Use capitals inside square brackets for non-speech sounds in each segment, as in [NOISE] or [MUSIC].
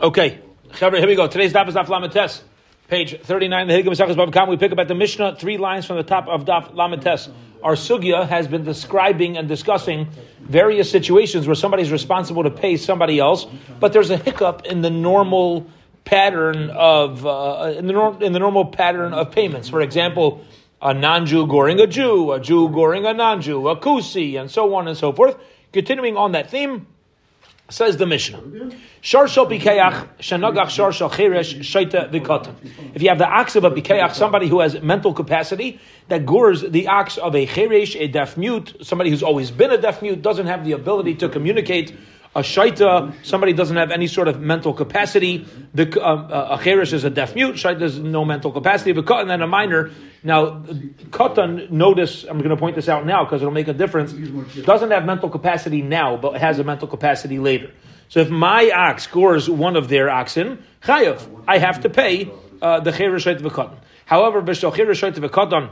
Okay, here we go. Today's daf is daf lamites, page thirty-nine. The Hilgim Mesachos Bava Kama. We pick up at the Mishnah, three lines from the top of daf lamites. Our sugya has been describing and discussing various situations where somebody's responsible to pay somebody else, but there's a hiccup in the normal pattern of uh, in the nor- in the normal pattern of payments. For example, a non-Jew goring a Jew, a Jew goring a non-Jew, a kusi, and so on and so forth. Continuing on that theme. Says the Mishnah, Shar shal bikeach shenagach shar shal cheresh shaita. If you have the ox of a bikeach, somebody who has mental capacity that gores the ox of a cheresh, a deaf mute, somebody who's always been a deaf mute, doesn't have the ability to communicate. A shaita, somebody doesn't have any sort of mental capacity. The um, a cheresh is a deaf mute. Shaita has no mental capacity. V'katan, and then a minor. Now, katan. Notice, I'm going to point this out now because it'll make a difference. Doesn't have mental capacity now, but has a mental capacity later. So if my ox scores one of their oxen, chayav, I have to pay uh, the cheresh shaita v'katan. However, b'shal cheresh shaita v'katan.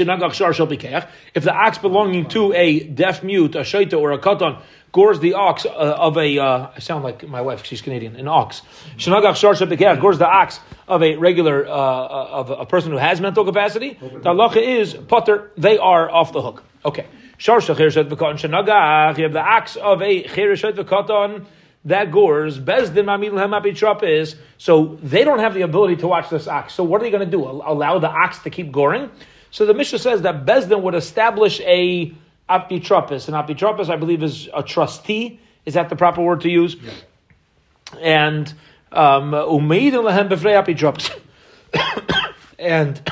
If the ox belonging to a deaf mute, a shaita or a katan, gores the ox uh, of a, uh, I sound like my wife, she's Canadian, an ox. Shenagach shar shepikeh, gores the ox of a regular, uh, of a person who has mental capacity. The halacha is, putter, they are off the hook. Okay. Shar shachir shet v'katan shenagach, you have the ox of a chir v'katan, that gores, bezdin mamil is, so they don't have the ability to watch this ox. So what are they going to do? Allow the ox to keep goring? So the Mishnah says that Bezdin would establish a apitropis. An apitropis, I believe, is a trustee. Is that the proper word to use? Yeah. And um, umeid lehem befrei apitropis. [COUGHS] And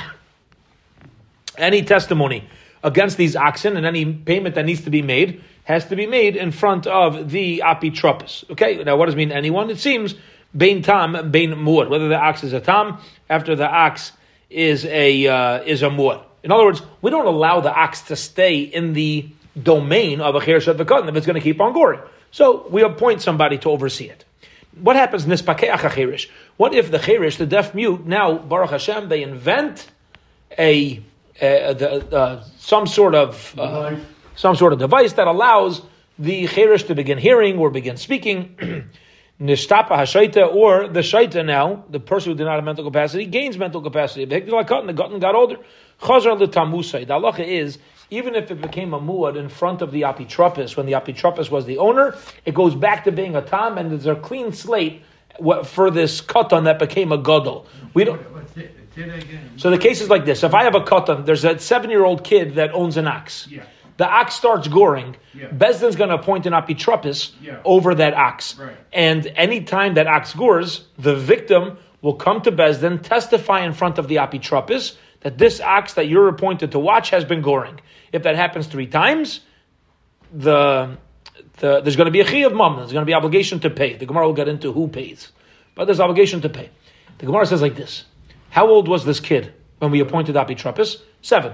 any testimony against these oxen and any payment that needs to be made has to be made in front of the apitropis. Okay, now what does it mean anyone? It seems bein tam, bein muad. Whether the ox is a tam, after the ox is a uh, is a muad. In other words, we don't allow the ox to stay in the domain of a chereshet v'katan if it's going to keep on goring. So we appoint somebody to oversee it. What happens nispakeach cherish? What if the cherish, the deaf mute, now Baruch Hashem, they invent a, a the, uh, some sort of uh, some sort of device that allows the cherish to begin hearing or begin speaking. [CLEARS THROAT] Nishtapa hashaita, or the shaita now, the person who did not have mental capacity, gains mental capacity. The gutton got older. Chazar l'tamusay. The halacha is, even if it became a muad in front of the apitropis, when the apitropis was the owner, it goes back to being a tam, and there's a clean slate for this katan that became a gadol. We don't. What's it? Say that again. So the case is like this: if I have a katan, there's a seven-year-old kid that owns an ox. Yeah. The ox starts goring. Yeah. Bezdin's going to appoint an apitropis Yeah. over that ox. Right. And anytime that ox gores, the victim will come to Bezdin, testify in front of the apitropis that this ox that you're appointed to watch has been goring. If that happens three times, the, the there's going to be a chi of mum. There's going to be obligation to pay. The Gemara will get into who pays, but there's obligation to pay. The Gemara says like this: How old was this kid when we appointed apitropis? Seven.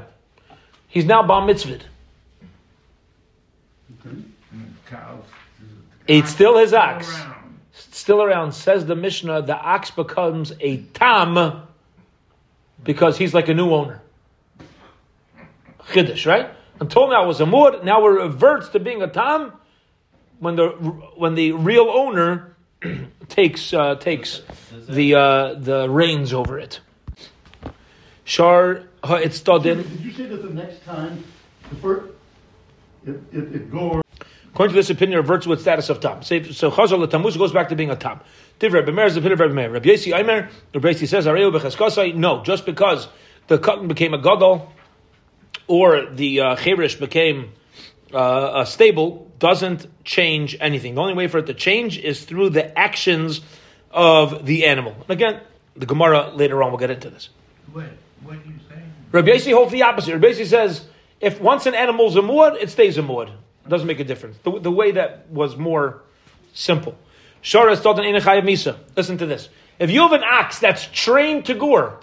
He's now bar mitzvah. Cows. It's still his ox. Still around, says the Mishnah, the ox becomes a tam because he's like a new owner. Chiddush, right? Until now it was a mud, now it reverts to being a tam when the when the real owner [CLEARS THROAT] takes uh, takes the uh, the reins over it. Shar it's Did in. you say that the next time, the first, it, it, it goes, According to this opinion, reverts to its status of tam. So, so Chazal the Tammuz goes back to being a tam. Divrei B'mer is the opinion of Rabbi Meir. Rabbi Yossi Aimer, Rabbi Yossi says, Areu b'chaskasai. No, just because the katan became a gadol or the uh, cherish became uh, a stable doesn't change anything. The only way for it to change is through the actions of the animal. And again, the Gemara later on will get into this. What? What are you saying? Rabbi holds the opposite. Rabbi Yossi says if once an animal's a muad, it stays a muad. It doesn't make a difference. The, the way that was more simple. Shara Stolten Enechayev Misa. Listen to this. If you have an ox that's trained to gore,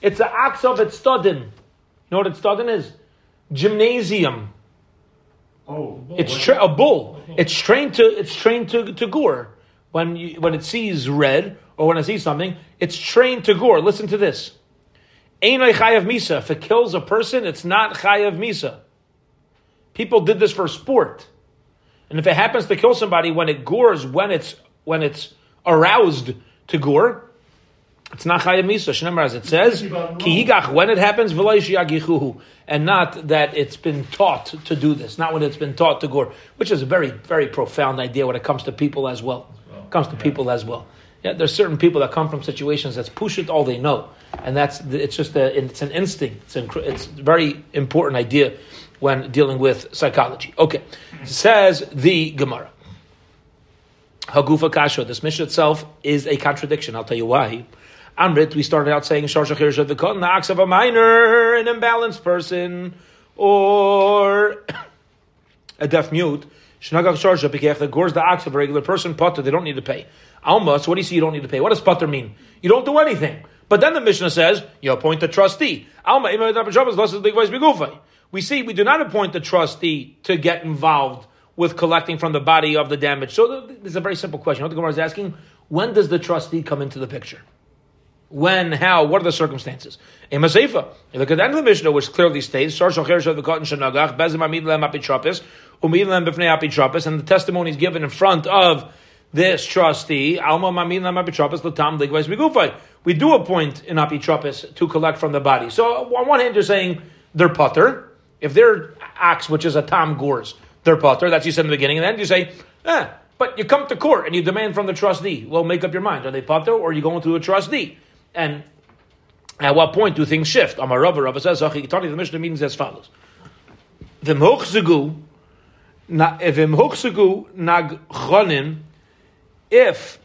it's an ox of its studin. You know what its studin is? Gymnasium. oh. It's tra- a bull. It's trained to it's trained to, to gore. When you, when it sees red or when it sees something, it's trained to gore. Listen to this. Einay chayav misa. If it kills a person, it's not chayav misa. People did this for sport, and if it happens to kill somebody when it gores when it's when it's aroused to gore, it's not chayim misa. Shemar as it says, kihigach when it happens, and not that it's been taught to do this, not when it's been taught to gore, which is a very very profound idea when it comes to people as well. comes to people as well. Yeah, there's certain people that come from situations that's push it all they know, and that's it's just a, it's an instinct. It's it's a very important idea when dealing with psychology. Okay, says the Gemara. Hagufa Kasha. This mission itself is a contradiction. I'll tell you why. Amrit, we started out saying Shar Shachir Shad the acts of a minor, an imbalanced person, or [COUGHS] a deaf mute. Shnagach Sharsha that gores the ox of a regular person, potter, they don't need to pay. Alma, so what do you see you don't need to pay? What does potter mean? You don't do anything. But then the Mishnah says, you appoint a trustee. Alma, we see we do not appoint the trustee to get involved with collecting from the body of the damage. So there's a very simple question. What the Gemara is asking? When does the trustee come into the picture? When, how, what are the circumstances? In Maseifa, you look at the end of the Mishnah, which clearly states, and the testimony is given in front of this trustee, we do appoint an apitropis to collect from the body. So on one hand, you're saying they're putter. If they're ox, which is a tam gores, they're putter. That's you said in the beginning. And then you say, eh, but you come to court and you demand from the trustee. Well, make up your mind. Are they putter or are you going to a trustee? And at what point do things shift? Amar Rabba, Rabba says, the Mishnah means as follows. V'mhochzegu, nag if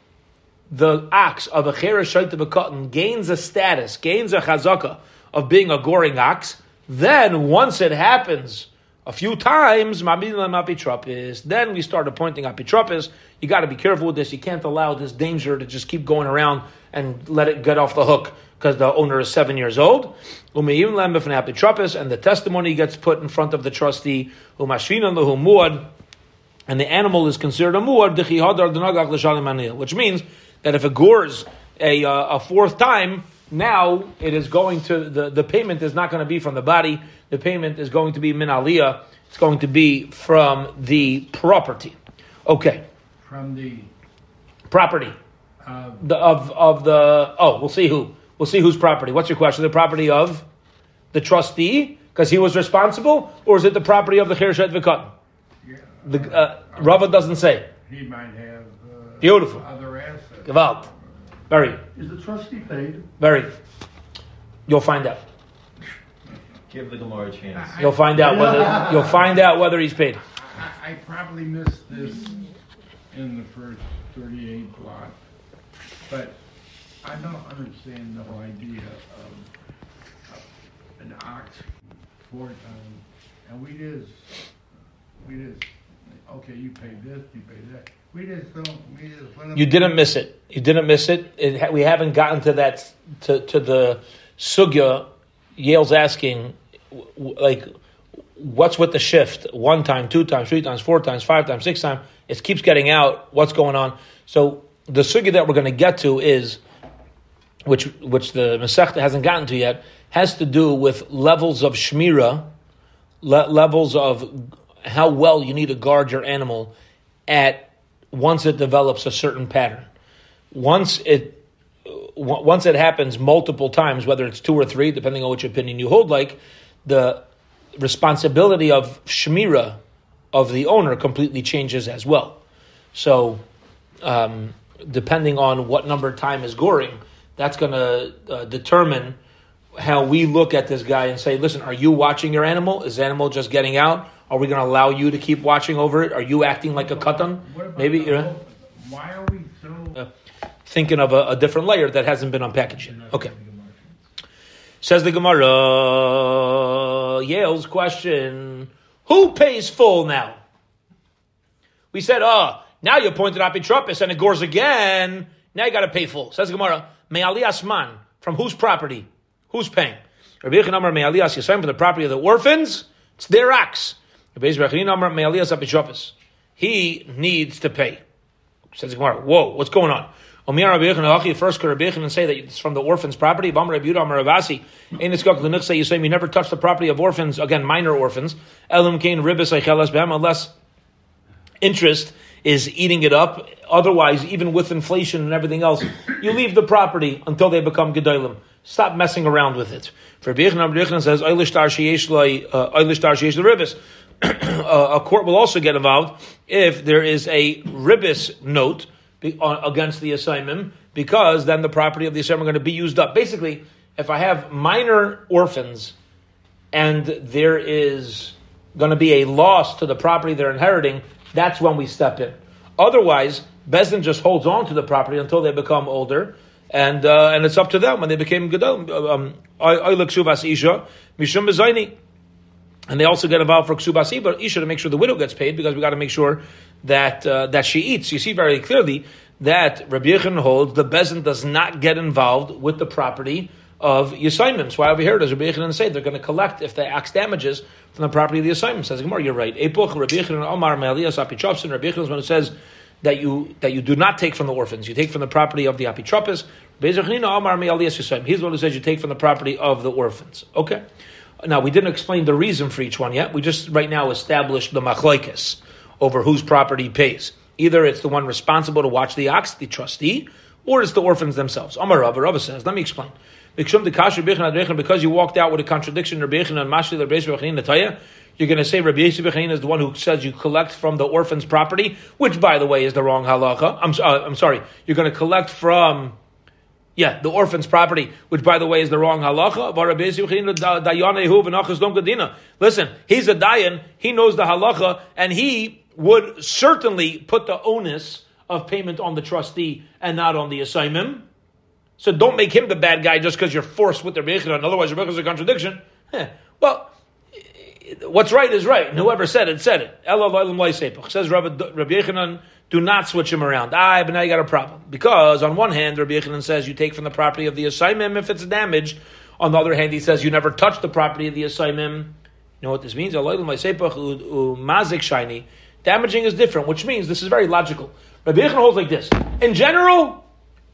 the ox of a cheresh katan gains a status, gains a chazaka of being a goring ox, then once it happens a few times, then we start appointing apitropis. You got to be careful with this. You can't allow this danger to just keep going around and let it get off the hook because the owner is seven years old. And the testimony gets put in front of the trustee. And the animal is considered a muad, which means that if it gores a, uh, a fourth time, now it is going to, the, the payment is not going to be from the body, the payment is going to be min aliyah, it's going to be from the property. Okay. From the property. uh, The, of, of the, oh, we'll see who. We'll see whose property. What's your question? The property of the trustee, because he was responsible, or is it the property of the Chirshet Vikat? Yeah, The uh, Rava doesn't say. he might have uh, Beautiful. other assets. Gewalt. Very, Is the trustee paid? very. You'll find out. Give the Gemara a chance. I- You'll find out whether you'll find out whether he's paid. I, I probably missed this in the first thirty-eight block, but I don't understand the whole idea of, of an ox four times, and we just, we just, okay, you pay this, you pay that, we just don't, we just. You didn't miss it. You didn't miss it. it ha- we haven't gotten to that to, to the sugya. Yale's asking, like, what's with the shift? One time, two times, three times, four times, five times, six times. It keeps getting out. What's going on? So the sugya that we're going to get to is, which which the Masechta hasn't gotten to yet, has to do with levels of shmira, le- levels of how well you need to guard your animal at once it develops a certain pattern. Once it once it happens multiple times, whether it's two or three, depending on which opinion you hold, like the responsibility of shmira of the owner completely changes as well. So, um, depending on what number time is goring, that's going to uh, determine how we look at this guy and say, listen, are you watching your animal? Is animal just getting out? Are we going to allow you to keep watching over it? Are you acting like a katan? Maybe you know, Why are we so? uh, thinking of a, a different layer that hasn't been unpackaged yet. Okay. Says the Gemara, Yale's question, who pays full now? We said, oh, now you pointed out Petropis and it gores again. Now you got to pay full. Says the Gemara, Me'ali Asman, from whose property? Who's paying? Rabbi Yechon Amar Me'ali As Yisrael, from the property of the orphans, it's their ox. He needs to pay. Says Gemara, whoa, what's going on? First Rabbi Yechon say that it's from the orphan's property. You say we never touch the property of orphans, again, minor orphans. Unless interest is eating it up. Otherwise, even with inflation and everything else, you leave the property until they become gedolim. Stop messing around with it. For Bichnan says, "Eilish tar sheyesh loy, uh, eilish tar sheyesh l'ribis." Uh, A court will also get involved if there is a ribis note against the assignment, because then the property of the assignment are going to be used up. Basically, if I have minor orphans and there is going to be a loss to the property they're inheriting, that's when we step in. Otherwise, Bezdin just holds on to the property until they become older, and uh, and it's up to them when they became gedol. Um, Isha, Mishum Bezaini. And they also get involved for ksubasi, but isha to make sure the widow gets paid because we got to make sure that uh, that she eats. You see very clearly that Rabbi Yechon holds the bezin does not get involved with the property of. So why over here does Rabbi Yechon say they're going to collect if they axe damages from the property of the Yisaimim? Says Gemara, you're right. Epoch Rabbi Yechon Omar Me'aliyas Apichopsin. Rabbi Yechon is one who says that you that you do not take from the orphans, you take from the property of the apitropis. He's the one who says you take from the property of the orphans. Okay. Now we didn't explain the reason for each one yet. We just right now established the machlokes over whose property pays. Either it's the one responsible to watch the ox, the trustee, or it's the orphans themselves. Amar Rava, Rava says, let me explain. Because you walked out with a contradiction, you're going to say Rabbi Bechinin is the one who says you collect from the orphan's property, which, by the way, is the wrong halacha. I'm, uh, I'm sorry. You're going to collect from, yeah, the orphan's property, which, by the way, is the wrong halacha. Listen, he's a dayan. He knows the halacha, and he would certainly put the onus of payment on the trustee and not on the assignment. So don't make him the bad guy just because you're forced with the Yechon. Otherwise, Yechon is a contradiction. Heh. Well, what's right is right, and whoever said it said it. Says Rabbi Yechanan, do not switch him around. Ah, but now you got a problem because on one hand, Rabbi Yechanan says you take from the property of the assignment if it's damaged. On the other hand, he says you never touch the property of the assignment. You know what this means? Mazik shiny. Damaging is different, which means this is very logical. Rabbi Yechanan holds like this. In general,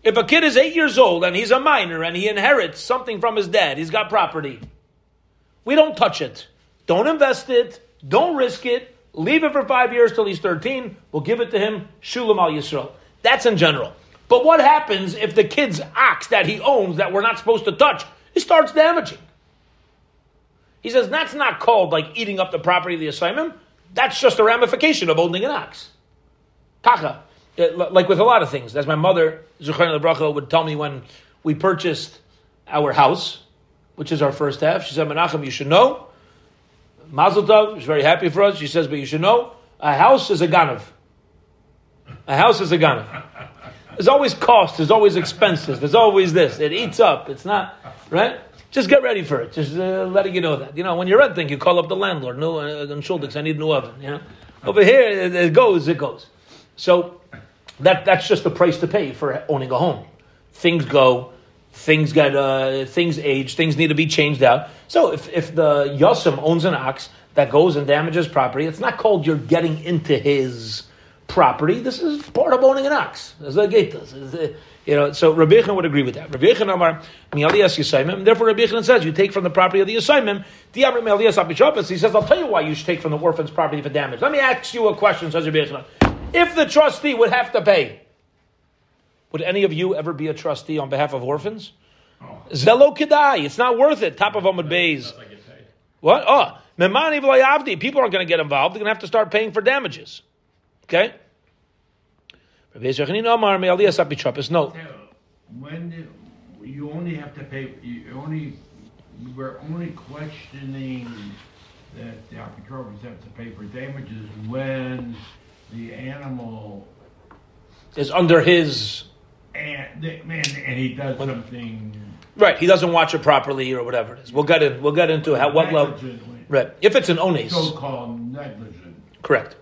if a kid is eight years old and he's a minor and he inherits something from his dad, he's got property. We don't touch it. Don't invest it. Don't risk it. Leave it for five years till he's 13. We'll give it to him. Shulam al Yisrael. That's in general. But what happens if the kid's ox that he owns that we're not supposed to touch, he starts damaging? He says that's not called like eating up the property of the assignment. That's just a ramification of owning an ox. Taka. Uh, like with a lot of things. As my mother, Zuchaina Bracha, would tell me when we purchased our house, which is our first half, she said, Menachem, you should know Mazel Tov, she's very happy for us. She says, but you should know, a house is a ganav. A house is a ganav. There's always cost, there's always expenses, there's always this. It eats up, it's not, right? Just get ready for it. Just uh, letting you know that. You know, when you're renting, you call up the landlord. No, uh, Schuldigs, I need a new oven. You know, over here it, it goes, it goes. So that that's just the price to pay for owning a home. Things go, things get uh, things age, things need to be changed out. So if, if the Yosem owns an ox that goes and damages property, it's not called you're getting into his property. This is part of owning an ox, as the gate does. You know, so Rabbi Yechon would agree with that. Rabbi Yechon Amar Mialias Yisaimim. Therefore, Rabbi Yechon says you take from the property of the Yisaimim. Diamr Mialias Apishopis. He says, I'll tell you why you should take from the orphan's property for damage. Let me ask you a question, says Rabbi Yechon. If the trustee would have to pay, would any of you ever be a trustee on behalf of orphans? Zelo Kedai. It's not worth it. Top of Amud Bays. What? Oh, Memani V'layavdi. People aren't going to get involved. They're going to have to start paying for damages. Okay? No. When you only have to pay, you only, we're only questioning that the arbitrators have to pay for damages when the animal, Is under his. And, man, and he does something. Right. He doesn't watch it properly or whatever it is. We'll get in. We'll get into how, what level. Right. If it's an ones. So-called negligent. Correct.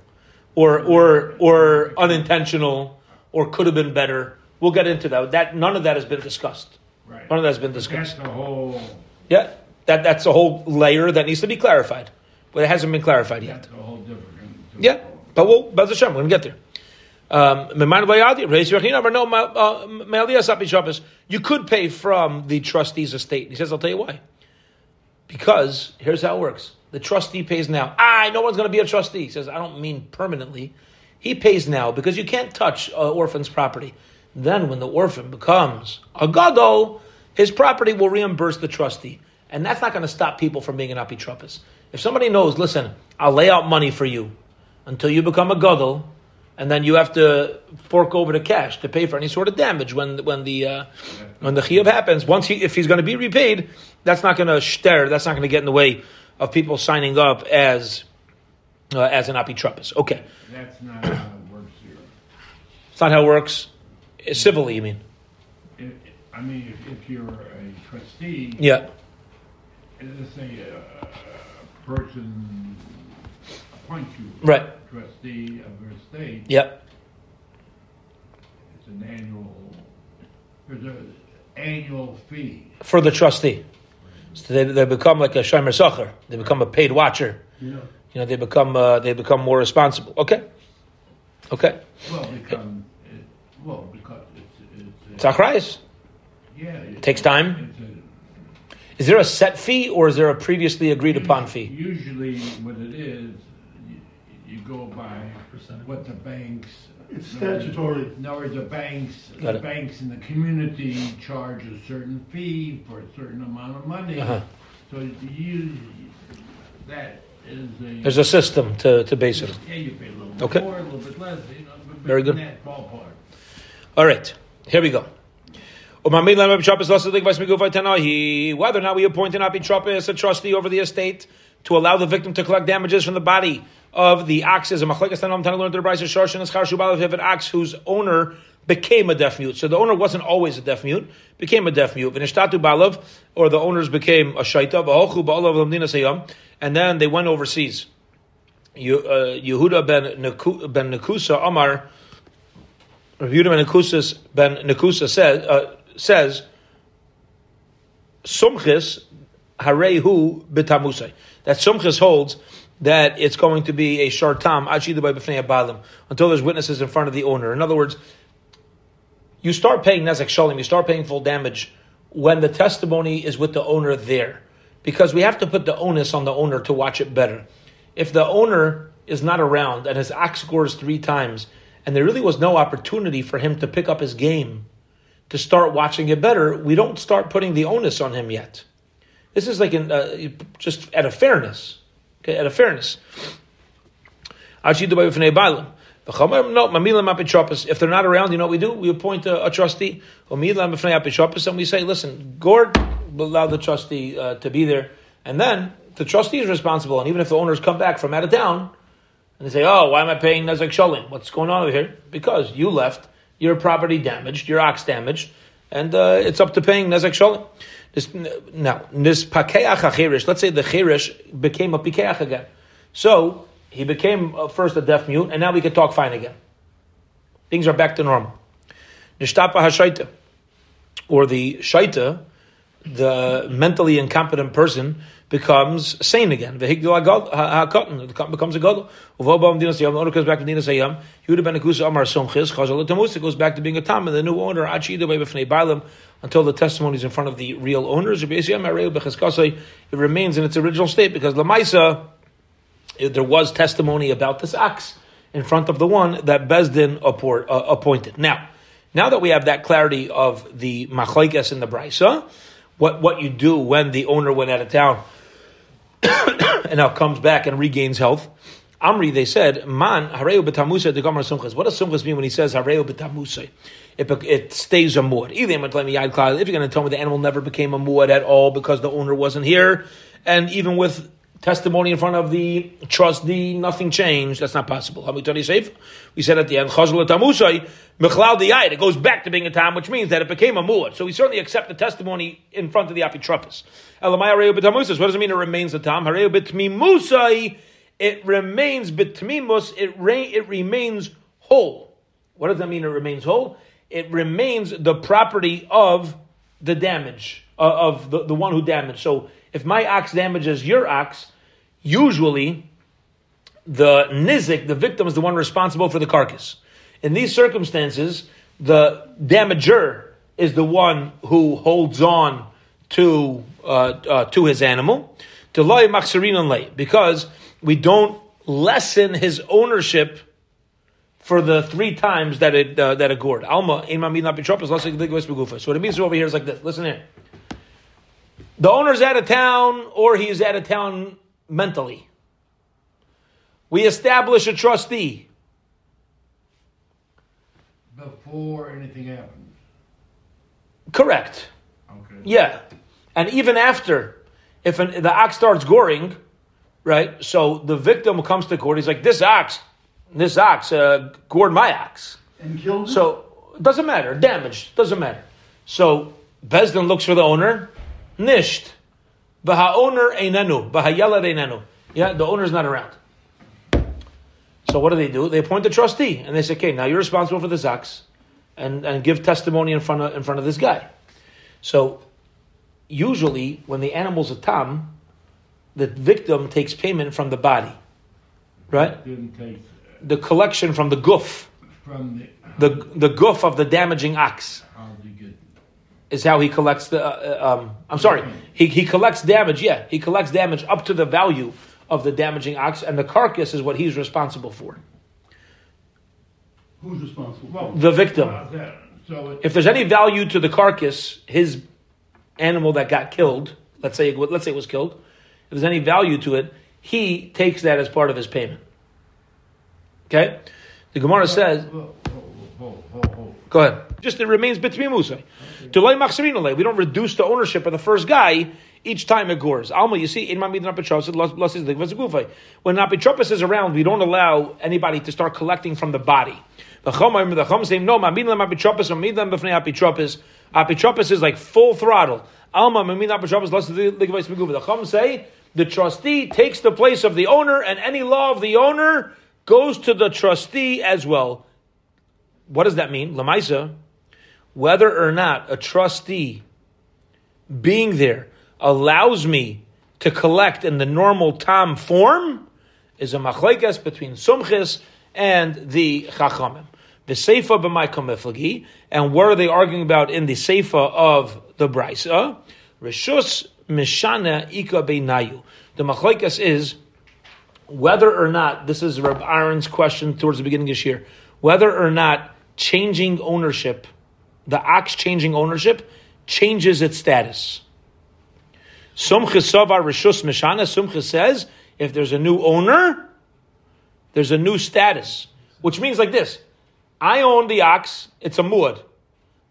Or or or unintentional, or could have been better. We'll get into that. That none of that has been discussed. Right. None of that has been discussed. That's the whole, Yeah, that that's a whole layer that needs to be clarified, but it hasn't been clarified yet. that's a whole different. Yeah, but we'll Bez Hashem, we're gonna get there. Um. You could pay from the trustee's estate. He says, I'll tell you why. Because here's how it works: the trustee pays now. Ah, no one's going to be a trustee. He says, I don't mean permanently. He pays now because you can't touch an orphan's property. Then, when the orphan becomes a gadol, his property will reimburse the trustee, and that's not going to stop people from being an apitropis. If somebody knows, listen, I'll lay out money for you until you become a gadol, and then you have to fork over the cash to pay for any sort of damage when when the uh, when the chiyuv happens. Once he, if he's going to be repaid, that's not going to shter. That's not going to get in the way of people signing up as uh, as an apitropis. Okay, That's not how it works here. it's not how it works civilly. You mean? If, I mean, if, if you're a trustee, Yeah. let's say a, a person appoints you Right. Trustee of their estate, Yep. it's an annual, there's an annual fee. For the trustee, so they, they become like a shomer sacher. They become a paid watcher. Yeah. You know, they become uh, they become more responsible. Okay. Okay. Well, become, it, well, because it's, it's, It's yeah. It takes time. A, Is there a set fee or is there a previously agreed upon fee? Usually, what it is, you, you go by what the banks. It's statutory. In other words, the banks, Got the it. banks in the community charge a certain fee for a certain amount of money. Uh-huh. So you, that is a. There's a system to, to base it on. Yeah, you pay a little bit Okay. more, a little bit less, you know, but, but Very in good. that ballpark. All right, here we go. Umamid lam b'shapis lasadik. Whether or not we appoint an apitropis, a trustee over the estate, to allow the victim to collect damages from the body of the ox is a machlekes tanam tanah learned the brayso shoshin is char shubal if an ox whose owner became a deaf mute. So the owner wasn't always a deaf mute, became a deaf mute. V'nishtatu balav, or the owners became a shaita, v'hochu ba'alav lamdina sayam, and then they went overseas. Uh, Yehuda ben ben Nekusa Amar, Yehuda ben Nekusa ben Nekusa says, uh, says Sumchis Harehu betamusai. That Sumchis holds that it's going to be a shartam abalim until there's witnesses in front of the owner. In other words, you start paying nezek shalim, you start paying full damage when the testimony is with the owner there, because we have to put the onus on the owner to watch it better. If the owner is not around and his ox scores three times, and there really was no opportunity for him to pick up his game to start watching it better, we don't start putting the onus on him yet. This is like in, uh, just at a fairness, okay, at a fairness. If they're not around, you know what we do? We appoint a, a trustee. And we say, listen, Gord will allow the trustee uh, to be there, and then the trustee is responsible. And even if the owners come back from out of town, and they say, oh, why am I paying nezek sholim? What's going on over here? Because you left, your property damaged, your ox damaged, and uh, it's up to paying nezek sholim. Now, this pakeach achirish, let's say the chirish became a pikeach again. So, he became uh, first a deaf mute, and now we can talk fine again. Things are back to normal. Nishtapa hashaita, or the shaita, the mentally incompetent person becomes sane again. Becomes a gadol. Uvobam dinas yam, the back to dinas yam. Yehuda ben Akusa Amar Somchis, Chazal goes back to being a tam, and the new owner, until the testimony is in front of the real owners. It remains in its original state, because Lamaisa, it- there was testimony about this ox in front of the one that Bezdin uh, appointed. Now, now that we have that clarity of the machlekes in the brisa, what what you do when the owner went out of town [COUGHS] and now comes back and regains health. Amri, they said, Man, hareu betamusa de gomer sumchas. What does sumchas mean when he says hareu betamusa? It, it stays a muad. If you're going to tell me the animal never became a muad at all because the owner wasn't here, and even with testimony in front of the trustee, nothing changed. That's not possible. We said at the end, chazal diyayit. It goes back to being a tam, which means that it became a muad. So we certainly accept the testimony in front of the apitropis. What does it mean? It remains a tam. It remains betmimus. It re- it remains whole. What does that mean? It remains whole. It remains the property of the damage uh, of the, the one who damaged. So if my ox damages your ox, usually the nizik, the victim, is the one responsible for the carcass. In these circumstances, the damager is the one who holds on to uh, uh, to his animal. Lay because we don't lessen his ownership for the three times that it uh, that it gored. Alma. So what it means over here is like this. Listen here. The owner's out of town, or he's out of town mentally. We establish a trustee. Before anything happens. Correct. Okay. Yeah, and even after, if an, the ox starts goring, right? So the victim comes to court. He's like, "This ox, this ox uh, gored my ox." And killed it? So it doesn't matter. Damage doesn't matter. So Bezdin looks for the owner. Nisht. Baha owner einenu. Baha yelad einenu. Yeah, the owner's not around. So what do they do? They appoint a trustee and they say, "Okay, now you're responsible for the ox, and and give testimony in front of in front of this guy." So usually, when the animal's a tam, the victim takes payment from the body, right? Didn't The collection from the goof, from the, the the goof of the damaging ox. how do you get, is how he collects the. Uh, um, I'm sorry, he, he collects damage. Yeah, he collects damage up to the value of the damaging ox, and the carcass is what he's responsible for. Who's responsible? well. The victim. uh, So it, If there's any value to the carcass, his animal that got killed, let's say let's say it was killed, if there's any value to it, he takes that as part of his payment. Okay, the Gemara says. Whoa, whoa, whoa. Go ahead. Just it remains. To lay machzerinole, we don't reduce the ownership of the first guy each time it gores. Alma, you see, in my his ligvas When apetropis is around, we don't allow anybody to start collecting from the body. The chomim, the chom say no. Mamid lam apetropis, mamid lam b'fnei apetropis. Apetropis is like full throttle. Alma, mamid apetropis, lost his ligvas The chom say the trustee takes the place of the owner, and any law of the owner goes to the trustee as well. What does that mean? Lamaisa, whether or not a trustee being there allows me to collect in the normal tam form is a machlekes between sumchis and the chachamim. The seifa b'may kamiflagi, and what are they arguing about in the seifa of the brisa? Rishus mishana ika beinayu. The machlekes is whether or not this is Reb Aaron's question towards the beginning of this year, whether or not changing ownership, the ox changing ownership, changes its status. Sumchis savar rishus mishana. Sumchis says if there's a new owner, there's a new status, which means like this: I own the ox; it's a muad.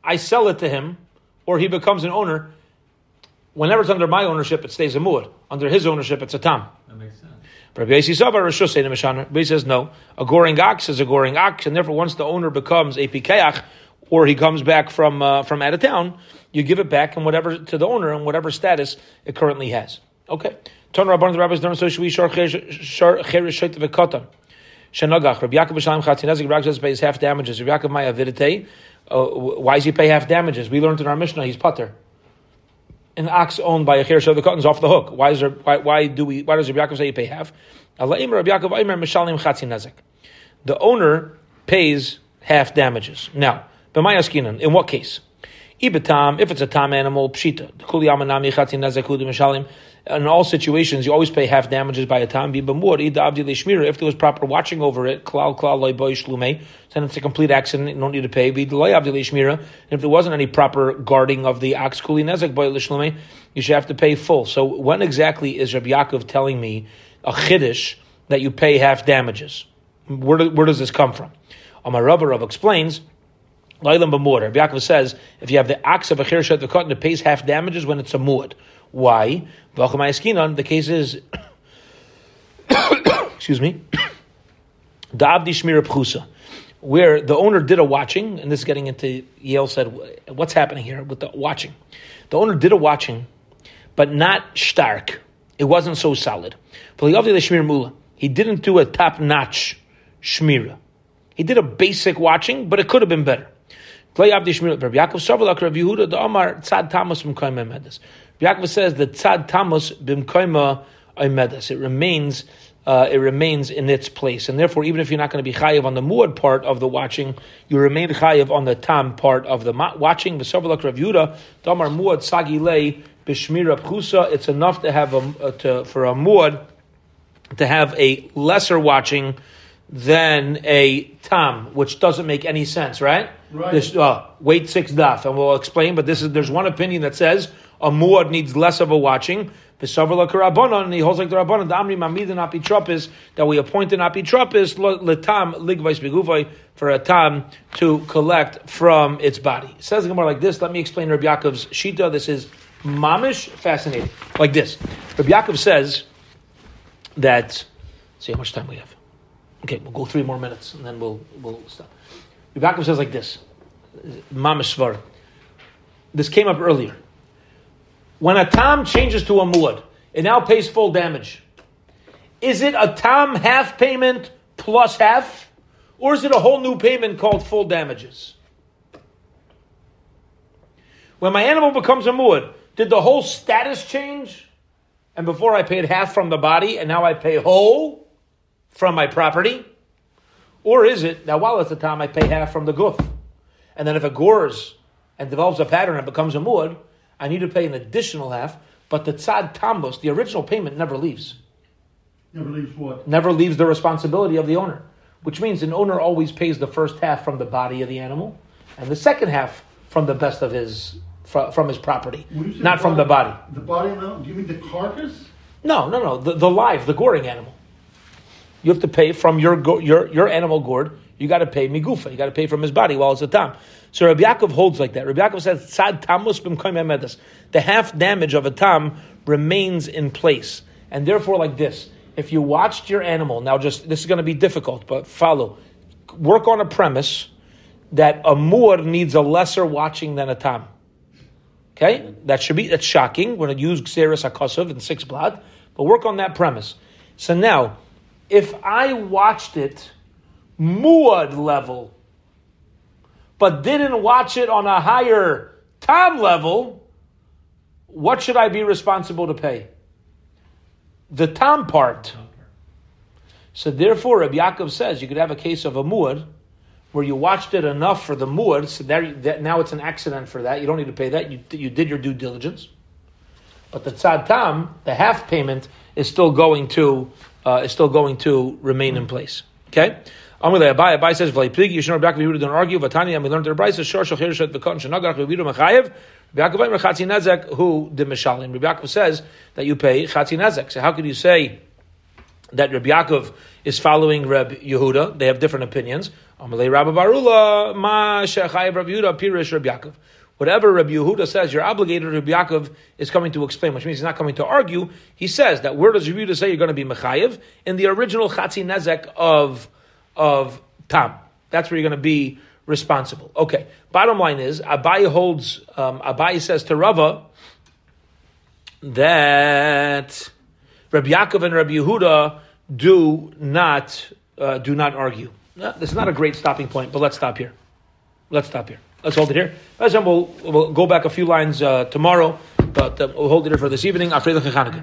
I sell it to him, or he becomes an owner. Whenever it's under my ownership, it stays a muad. Under his ownership, it's a tam. That makes sense. But Rabbi Yossi Savar Rosh Hashanah Mishaner. Rabbi says no. A goring ox is a goring ox, and therefore once the owner becomes a pikeach, or he comes back from uh, from out of town, you give it back and whatever to the owner and whatever status it currently has. Okay. Turn Rabban the rabbis don't so we shar shar cherish shait v'katan. Shenagach Rabbi Yaakov B'Shalom Chatzinezik Rabbi pays half damages. Rabbi Yaakov Maya Vidite. Uh, why does he pay half damages? We learned in our Mishnah he's putter an ox owned by a cheresh of the katan's off the hook. Why is there? Why, why do we? Why does Rabbi Yaakov say you pay half? Allah Rabbi Yaakov Aimer Mishalim chatzinezik. The owner pays half damages. Now, b'may askinan. In what case? Ibetam, if it's a tam animal, pshita. In all situations, you always pay half damages by a tam. If there was proper watching over it. Then it's a complete accident. You don't need to pay. And if there wasn't any proper guarding of the ox you should have to pay full. So when exactly is Rabbi Yaakov telling me a chiddush that you pay half damages? Where, where does this come from? Amar Rav explains. Lailam b'mur. Rabbi Yaakov says if you have the ox of a chirshat the katan, it pays half damages when it's a muad. Why? The case is, [COUGHS] excuse me, [COUGHS] shmira pchusa, where the owner did a watching, and this is getting into Yale said, what's happening here with the watching? The owner did a watching, but not stark. It wasn't so solid. He didn't do a top notch shmira. He did a basic watching, but it could have been better. Yaakov says that tzad tamus bimkoima oimedas. It remains, uh, it remains in its place, and therefore, even if you're not going to be chayiv on the muad part of the watching, you remain chayiv on the tam part of the watching. It's enough to have a, uh, to, for a muad to have a lesser watching than a tam, which doesn't make any sense, right? Right. This, uh, wait six daf, and we'll explain. But this is there's one opinion that says a muad needs less of a watching. V'savar karabanan, and he holds like the rabbanon. The amri mamid and apitropis that we appoint an apitropis letam ligvais beguvai for a tam to collect from its body. It says the Gemara like this. Let me explain Rabbi Yaakov's shita. This is mamish fascinating. Like this, Rabbi Yaakov says that. See how much time we have. Okay, we'll go three more minutes and then we'll we'll stop. Yaakov says like this, mamish svar. This came up earlier. When a tam changes to a muad, it now pays full damage. Is it a tam half payment plus half, or is it a whole new payment called full damages? When my animal becomes a muad, did the whole status change? And before I paid half from the body, and now I pay whole from my property? Or is it, now while it's a tam, I pay half from the goof? And then if it gores and develops a pattern and becomes a muad, I need to pay an additional half, but the tzad tambus, the original payment, never leaves. Never leaves what? Never leaves the responsibility of the owner. Which means an owner always pays the first half from the body of the animal, and the second half from the best of his fro- from his property, When you say not from the body. The body now, do you mean the carcass? No, no, no. The, the live, the goring animal. You have to pay from your your your animal gourd. You got to pay migufa. You got to pay from his body while it's a tam. So Rabbi Yaakov holds like that. Rabbi Yaakov says tzad tamus emedes. The half damage of a tam remains in place, and therefore like this. If you watched your animal now, just this is going to be difficult, but follow. Work on a premise that a moor needs a lesser watching than a tam. Okay, that should be that's shocking. We're to use xeris akosov in six blood, but work on that premise. So now, if I watched it muad level, but didn't watch it on a higher tam level, what should I be responsible to pay? The tam part. So therefore, Rabbi Yaakov says you could have a case of a muad where you watched it enough for the muad, so there, that, now it's an accident for that. You don't need to pay that. You, you did your due diligence. But the tzad tam, the half payment, is still going to uh, is still going to remain in place. Okay. Amalei Abai Abai says V'lei pligi Yishon Rabbi Yaakov Yehuda don't argue. Vatani and we learned the Brayso Shor Shachir Shet V'kon Shenagach Yehuda Mechayev. Rabbi Yaakov Eimer Chatzi Nezek who did Mishalim. Rabbi Yaakov says that you pay Chatzi Nezek. So how could you say that Rabbi Yaakov is following Reb Yehuda? They have different opinions. Amalei Rabbi Barula Ma Shechayev Rabbi Yehuda Pirish Rabbi Yaakov. Whatever Rabbi Yehuda says, you're obligated. Rabbi Yaakov is coming to explain, which means he's not coming to argue. He says that where does Rabbi Yehuda say you're going to be mechayev in the original chatzi nezek of of tam? That's where you're going to be responsible. Okay. Bottom line is, Abai holds. Um, Abai says to Rava that Rabbi Yaakov and Rabbi Yehuda do not uh, do not argue. This is not a great stopping point, but let's stop here. Let's stop here. Let's hold it here. We'll, we'll go back a few lines uh, tomorrow, but uh, we'll hold it here for this evening. The